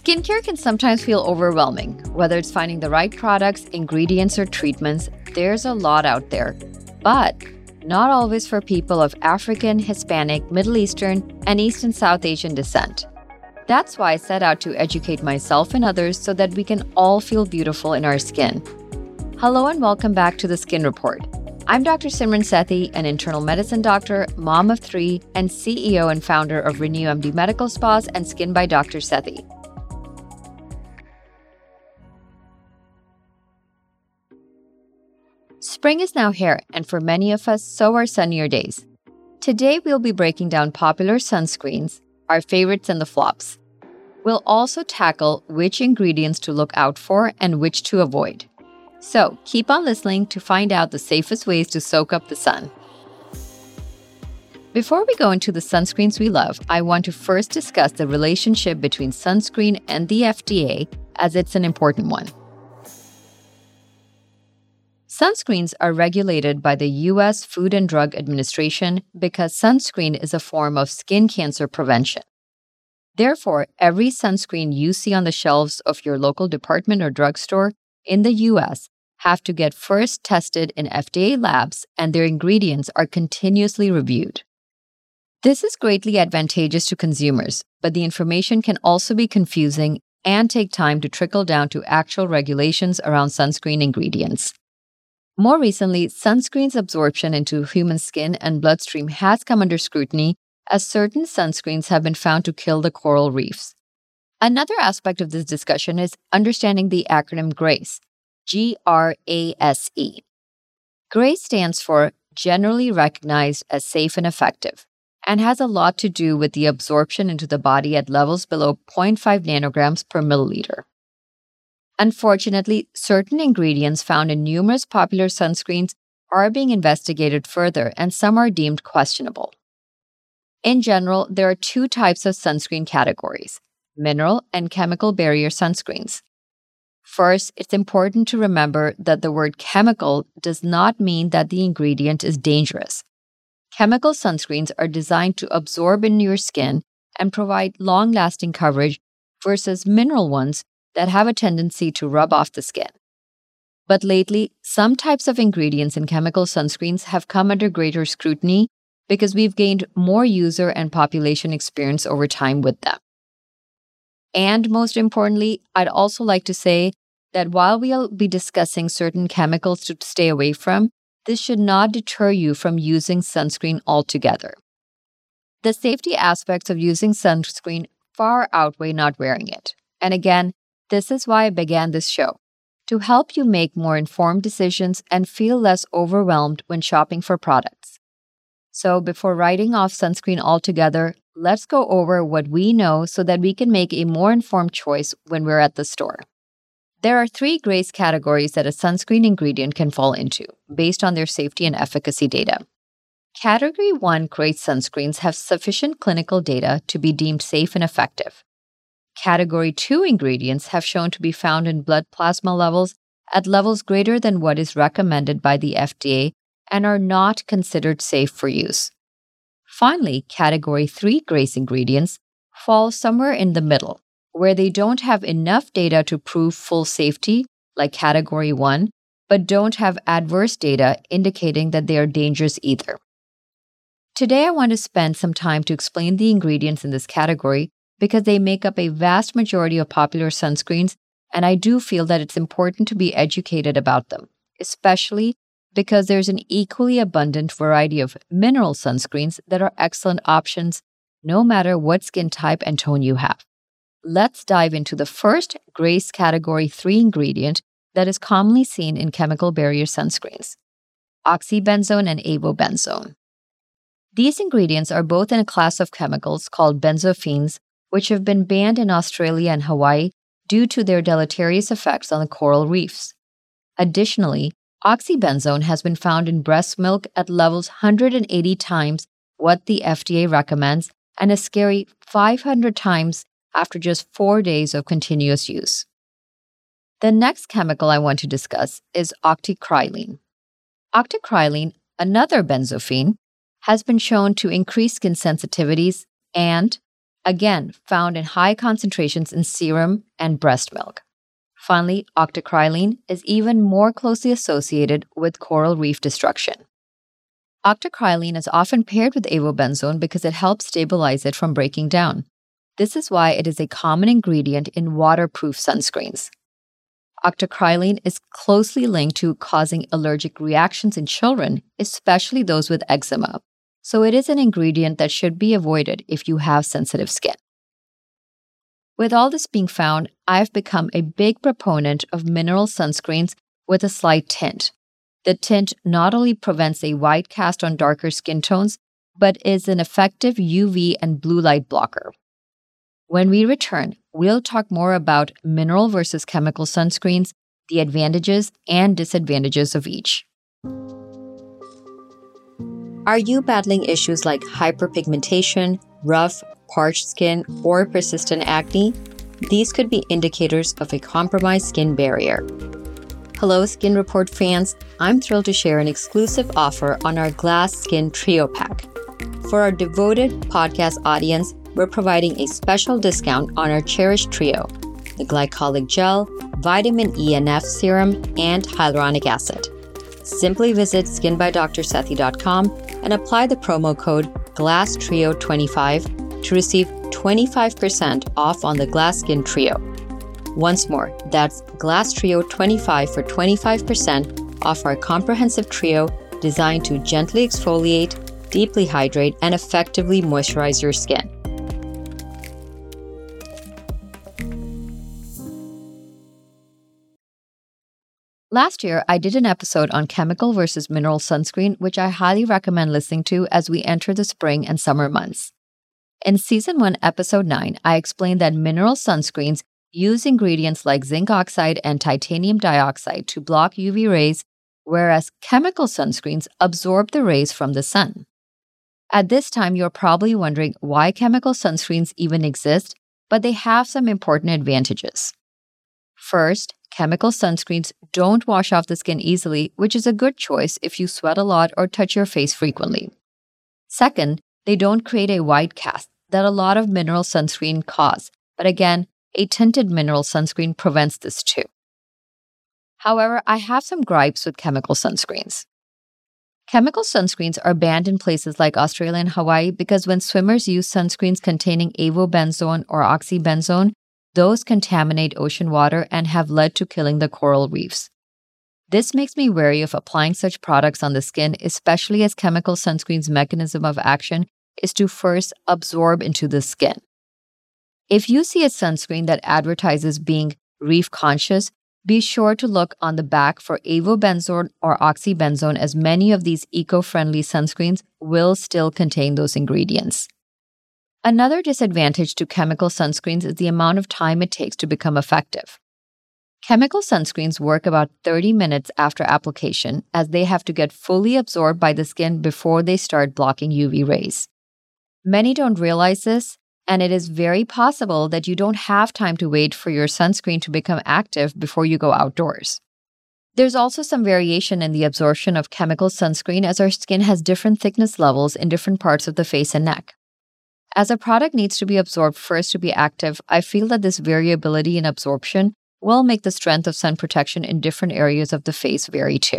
Skincare can sometimes feel overwhelming. Whether it's finding the right products, ingredients, or treatments, there's a lot out there. But not always for people of African, Hispanic, Middle Eastern, and East and South Asian descent. That's why I set out to educate myself and others so that we can all feel beautiful in our skin. Hello and welcome back to the Skin Report. I'm Dr. Simran Sethi, an internal medicine doctor, mom of three, and CEO and founder of RenewMD Medical Spas and Skin by Dr. Sethi. Spring is now here, and for many of us, so are sunnier days. Today, we'll be breaking down popular sunscreens, our favorites and the flops. We'll also tackle which ingredients to look out for and which to avoid. So keep on listening to find out the safest ways to soak up the sun. Before we go into the sunscreens we love, I want to first discuss the relationship between sunscreen and the FDA, as it's an important one. Sunscreens are regulated by the US Food and Drug Administration because sunscreen is a form of skin cancer prevention. Therefore, every sunscreen you see on the shelves of your local department or drugstore in the US have to get first tested in FDA labs and their ingredients are continuously reviewed. This is greatly advantageous to consumers, but the information can also be confusing and take time to trickle down to actual regulations around sunscreen ingredients. More recently, sunscreen's absorption into human skin and bloodstream has come under scrutiny as certain sunscreens have been found to kill the coral reefs. Another aspect of this discussion is understanding the acronym GRASE, G R A S E. GRASE stands for Generally Recognized as Safe and Effective and has a lot to do with the absorption into the body at levels below 0.5 nanograms per milliliter. Unfortunately, certain ingredients found in numerous popular sunscreens are being investigated further and some are deemed questionable. In general, there are two types of sunscreen categories mineral and chemical barrier sunscreens. First, it's important to remember that the word chemical does not mean that the ingredient is dangerous. Chemical sunscreens are designed to absorb in your skin and provide long lasting coverage versus mineral ones that have a tendency to rub off the skin. But lately, some types of ingredients in chemical sunscreens have come under greater scrutiny because we've gained more user and population experience over time with them. And most importantly, I'd also like to say that while we'll be discussing certain chemicals to stay away from, this should not deter you from using sunscreen altogether. The safety aspects of using sunscreen far outweigh not wearing it. And again, this is why I began this show to help you make more informed decisions and feel less overwhelmed when shopping for products. So, before writing off sunscreen altogether, let's go over what we know so that we can make a more informed choice when we're at the store. There are three GRASE categories that a sunscreen ingredient can fall into based on their safety and efficacy data. Category 1 GRASE sunscreens have sufficient clinical data to be deemed safe and effective. Category 2 ingredients have shown to be found in blood plasma levels at levels greater than what is recommended by the FDA and are not considered safe for use. Finally, Category 3 GRASE ingredients fall somewhere in the middle, where they don't have enough data to prove full safety, like Category 1, but don't have adverse data indicating that they are dangerous either. Today, I want to spend some time to explain the ingredients in this category because they make up a vast majority of popular sunscreens, and I do feel that it's important to be educated about them, especially because there's an equally abundant variety of mineral sunscreens that are excellent options no matter what skin type and tone you have. Let's dive into the first GRASE Category 3 ingredient that is commonly seen in chemical barrier sunscreens oxybenzone and avobenzone. These ingredients are both in a class of chemicals called benzophenes, which have been banned in Australia and Hawaii due to their deleterious effects on the coral reefs. Additionally, Oxybenzone has been found in breast milk at levels 180 times what the FDA recommends and a scary 500 times after just four days of continuous use. The next chemical I want to discuss is octocrylene. Octocrylene, another benzophene, has been shown to increase skin sensitivities and, again found in high concentrations in serum and breast milk. Finally, octocrylene is even more closely associated with coral reef destruction. Octocrylene is often paired with avobenzone because it helps stabilize it from breaking down. This is why it is a common ingredient in waterproof sunscreens. Octocrylene is closely linked to causing allergic reactions in children, especially those with eczema. So it is an ingredient that should be avoided if you have sensitive skin. With all this being found, I've become a big proponent of mineral sunscreens with a slight tint. The tint not only prevents a white cast on darker skin tones, but is an effective UV and blue light blocker. When we return, we'll talk more about mineral versus chemical sunscreens, the advantages and disadvantages of each. Are you battling issues like hyperpigmentation, rough, parched skin, or persistent acne? These could be indicators of a compromised skin barrier. Hello, Skin Report fans. I'm thrilled to share an exclusive offer on our Glass Skin Trio Pack. For our devoted podcast audience, we're providing a special discount on our cherished trio the glycolic gel, vitamin E and F serum, and hyaluronic acid. Simply visit skinbydrsethi.com and apply the promo code GlassTrio25 to receive 25% off on the Glass Skin Trio. Once more, that's Glass Trio 25 for 25% off our comprehensive trio designed to gently exfoliate, deeply hydrate, and effectively moisturize your skin. Last year, I did an episode on chemical versus mineral sunscreen, which I highly recommend listening to as we enter the spring and summer months. In season 1, episode 9, I explained that mineral sunscreens use ingredients like zinc oxide and titanium dioxide to block UV rays, whereas chemical sunscreens absorb the rays from the sun. At this time, you're probably wondering why chemical sunscreens even exist, but they have some important advantages. First, chemical sunscreens don't wash off the skin easily, which is a good choice if you sweat a lot or touch your face frequently. Second, they don't create a white cast that a lot of mineral sunscreen cause, but again, a tinted mineral sunscreen prevents this too. However, I have some gripes with chemical sunscreens. Chemical sunscreens are banned in places like Australia and Hawaii because when swimmers use sunscreens containing avobenzone or oxybenzone, those contaminate ocean water and have led to killing the coral reefs. This makes me wary of applying such products on the skin, especially as chemical sunscreen's mechanism of action is to first absorb into the skin. If you see a sunscreen that advertises being reef conscious, be sure to look on the back for avobenzone or oxybenzone, as many of these eco friendly sunscreens will still contain those ingredients. Another disadvantage to chemical sunscreens is the amount of time it takes to become effective. Chemical sunscreens work about 30 minutes after application as they have to get fully absorbed by the skin before they start blocking UV rays. Many don't realize this, and it is very possible that you don't have time to wait for your sunscreen to become active before you go outdoors. There's also some variation in the absorption of chemical sunscreen as our skin has different thickness levels in different parts of the face and neck. As a product needs to be absorbed first to be active, I feel that this variability in absorption will make the strength of sun protection in different areas of the face vary too.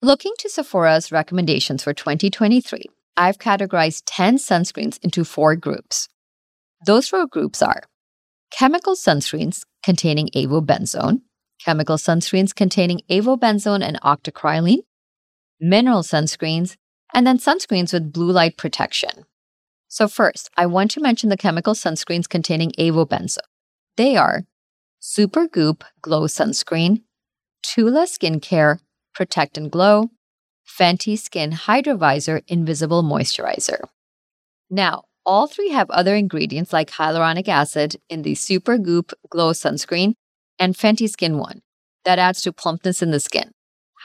Looking to Sephora's recommendations for 2023, I've categorized 10 sunscreens into four groups. Those four groups are chemical sunscreens containing avobenzone, chemical sunscreens containing avobenzone and octocrylene, mineral sunscreens, and then sunscreens with blue light protection. So, first, I want to mention the chemical sunscreens containing avobenzone. They are Supergoop Glow Sunscreen, Tula Skincare Protect and Glow, Fenty Skin Hydra Vizor Invisible Moisturizer. Now, all three have other ingredients like hyaluronic acid in the Supergoop Glow Sunscreen and Fenty Skin One that adds to plumpness in the skin.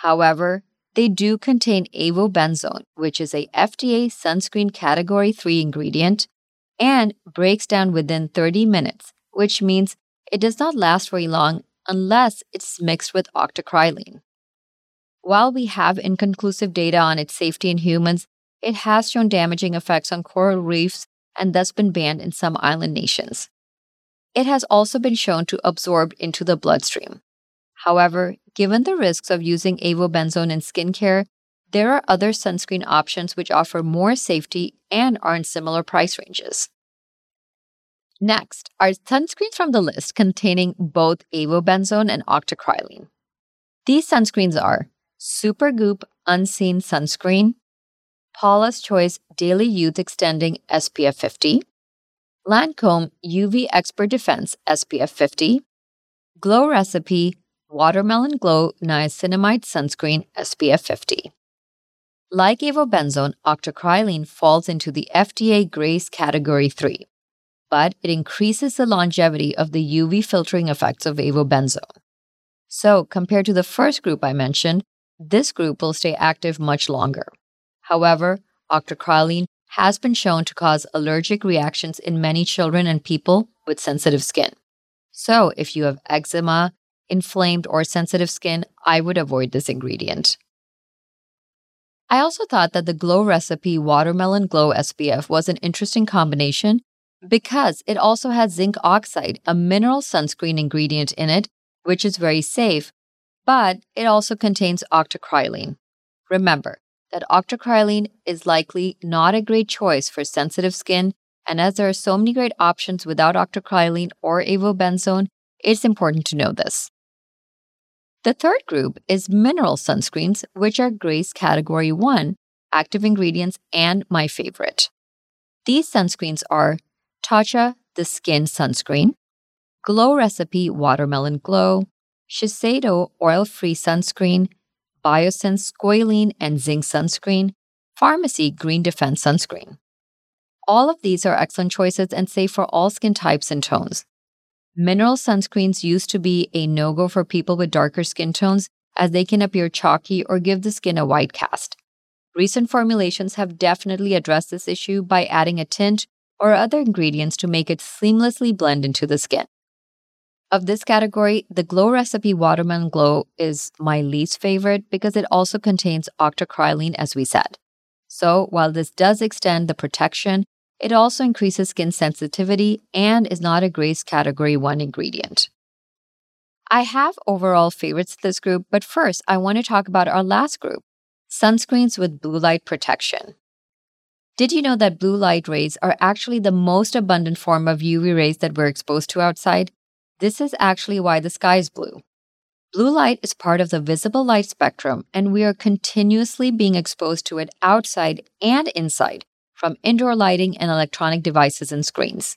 However, they do contain avobenzone, which is a FDA sunscreen category 3 ingredient and breaks down within 30 minutes, which means it does not last very long unless it's mixed with octocrylene. While we have inconclusive data on its safety in humans, it has shown damaging effects on coral reefs and thus been banned in some island nations. It has also been shown to absorb into the bloodstream. However, given the risks of using avobenzone in skincare, there are other sunscreen options which offer more safety and are in similar price ranges. Next are sunscreens from the list containing both avobenzone and octocrylene. These sunscreens are Supergoop Unseen Sunscreen, Paula's Choice Daily Youth Extending SPF 50, Lancome UV Expert Defense SPF 50, Glow Recipe Watermelon Glow Niacinamide Sunscreen SPF 50. Like avobenzone, octocrylene falls into the FDA GRASE Category 3 but it increases the longevity of the UV filtering effects of avobenzone. So, compared to the first group I mentioned, this group will stay active much longer. However, octocrylene has been shown to cause allergic reactions in many children and people with sensitive skin. So, if you have eczema, inflamed, or sensitive skin, I would avoid this ingredient. I also thought that the Glow Recipe Watermelon Glow SPF was an interesting combination because it also has zinc oxide, a mineral sunscreen ingredient in it, which is very safe, but it also contains octocrylene. Remember that octocrylene is likely not a great choice for sensitive skin, and as there are so many great options without octocrylene or avobenzone, it's important to know this. The third group is mineral sunscreens, which are GRASE Category 1 active ingredients and my favorite. These sunscreens are Tatcha the Silk Sunscreen, Glow Recipe Watermelon Glow, Shiseido Oil Free Sunscreen, Biossance Squalane and Zinc Sunscreen, Farmacy Green Defense Sunscreen. All of these are excellent choices and safe for all skin types and tones. Mineral sunscreens used to be a no go for people with darker skin tones as they can appear chalky or give the skin a white cast. Recent formulations have definitely addressed this issue by adding a tint or other ingredients to make it seamlessly blend into the skin. Of this category, the Glow Recipe Watermelon Glow is my least favorite because it also contains octocrylene, as we said. So, while this does extend the protection, it also increases skin sensitivity and is not a GRASE Category 1 ingredient. I have overall favorites this group, but first I want to talk about our last group sunscreens with blue light protection. Did you know that blue light rays are actually the most abundant form of UV rays that we're exposed to outside? This is actually why the sky is blue. Blue light is part of the visible light spectrum, and we are continuously being exposed to it outside and inside from indoor lighting and electronic devices and screens.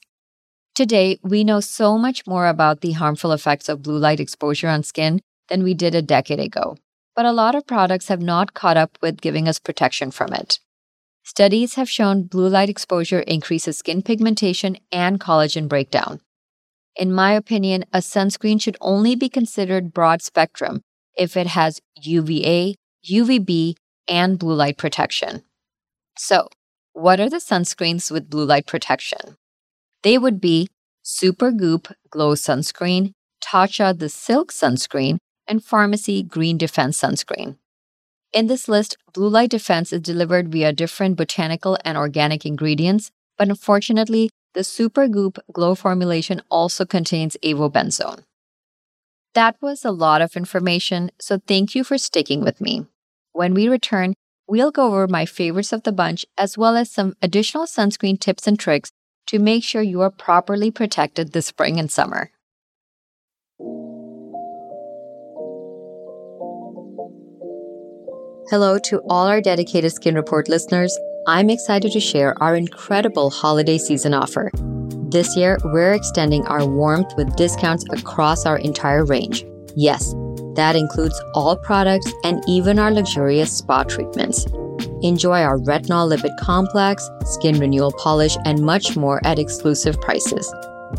Today, we know so much more about the harmful effects of blue light exposure on skin than we did a decade ago, but a lot of products have not caught up with giving us protection from it. Studies have shown blue light exposure increases skin pigmentation and collagen breakdown. In my opinion, a sunscreen should only be considered broad spectrum if it has UVA, UVB, and blue light protection. So, what are the sunscreens with blue light protection? They would be Supergoop Glow Sunscreen, Tatcha the Silk Sunscreen, and Farmacy Green Defense Sunscreen. In this list, blue light defense is delivered via different botanical and organic ingredients, but unfortunately, the Supergoop Glow formulation also contains avobenzone. That was a lot of information, so thank you for sticking with me. When we return, we'll go over my favorites of the bunch as well as some additional sunscreen tips and tricks to make sure you are properly protected this spring and summer. Hello to all our dedicated Skin Report listeners. I'm excited to share our incredible holiday season offer. This year, we're extending our warmth with discounts across our entire range. Yes, that includes all products and even our luxurious spa treatments. Enjoy our retinol lipid complex, skin renewal polish, and much more at exclusive prices.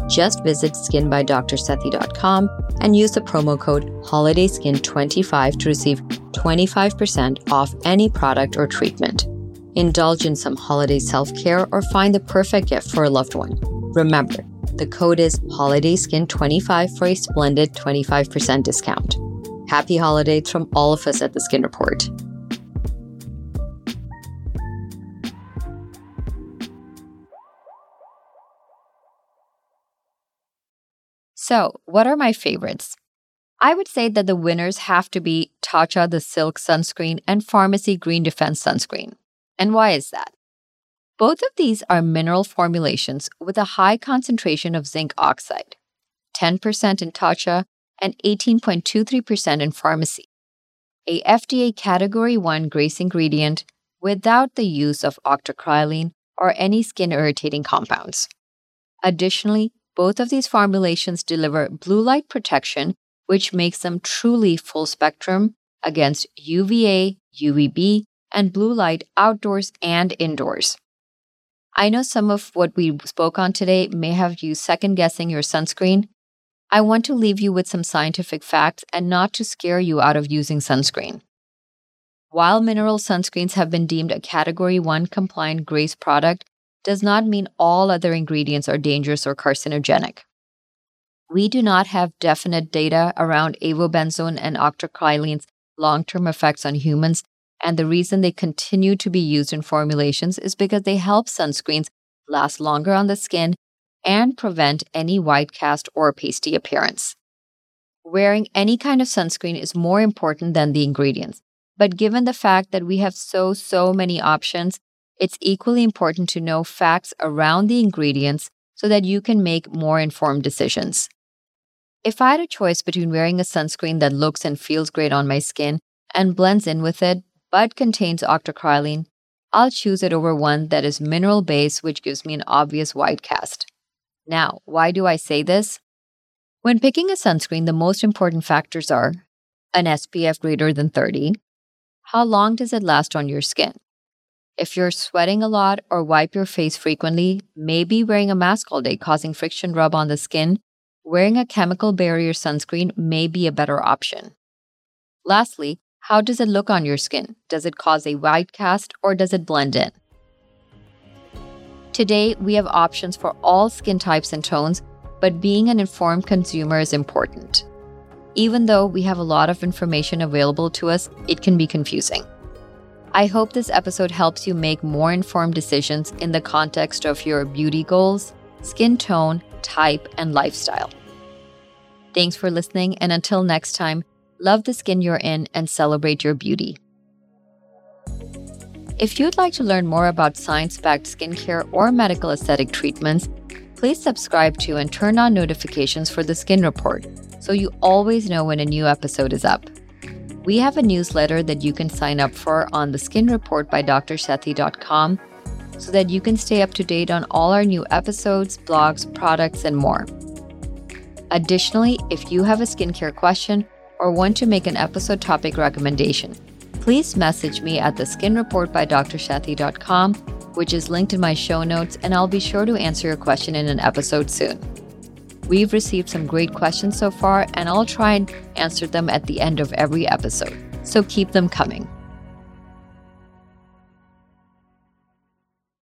Just visit skinbydrsethi.com and use the promo code HOLIDAYSKIN25 to receive 25% off any product or treatment. Indulge in some holiday self care or find the perfect gift for a loved one. Remember, the code is HOLIDAYSKIN25 for a splendid 25% discount. Happy holidays from all of us at the Skin Report. So, what are my favorites? I would say that the winners have to be Tatcha the Silk Sunscreen and Farmacy Green Defense Sunscreen. And why is that? Both of these are mineral formulations with a high concentration of zinc oxide 10% in Tatcha and 18.23% in Farmacy. a FDA Category 1 GRASE ingredient without the use of octocrylene or any skin irritating compounds. Additionally, both of these formulations deliver blue light protection, which makes them truly full spectrum against UVA, UVB, and blue light outdoors and indoors. I know some of what we spoke on today may have you second guessing your sunscreen. I want to leave you with some scientific facts and not to scare you out of using sunscreen. While mineral sunscreens have been deemed a Category 1 compliant GRASE product, does not mean all other ingredients are dangerous or carcinogenic. We do not have definite data around avobenzone and octocrylene's long term effects on humans and the reason they continue to be used in formulations is because they help sunscreens last longer on the skin and prevent any white cast or pasty appearance. Wearing any kind of sunscreen is more important than the ingredients. But given the fact that we have so, so many options, it's equally important to know facts around the ingredients so that you can make more informed decisions. If I had a choice between wearing a sunscreen that looks and feels great on my skin and blends in with it, but contains octocrylene, I'll choose it over one that is mineral based, which gives me an obvious white cast. Now, why do I say this? When picking a sunscreen, the most important factors are an SPF greater than 30. How long does it last on your skin? If you're sweating a lot or wipe your face frequently, maybe wearing a mask all day causing friction rub on the skin, wearing a chemical barrier sunscreen may be a better option. Lastly, how does it look on your skin? Does it cause a white cast or does it blend in? Today, we have options for all skin types and tones, but being an informed consumer is important. Even though we have a lot of information available to us, it can be confusing. I hope this episode helps you make more informed decisions in the context of your beauty goals, skin tone, type, and lifestyle. Thanks for listening, and until next time, love the skin you're in, and celebrate your beauty. If you'd like to learn more about science backed skincare or medical aesthetic treatments, please subscribe to and turn on notifications for the Skin Report so you always know when a new episode is up. We have a newsletter that you can sign up for on the Skin Report by drsethi.com so that you can stay up to date on all our new episodes, blogs, products, and more. Additionally, if you have a skincare question or want to make an episode topic recommendation, please message me at the skin report by which is linked in my show notes, and I'll be sure to answer your question in an episode soon. We've received some great questions so far, and I'll try and answer them at the end of every episode, so keep them coming.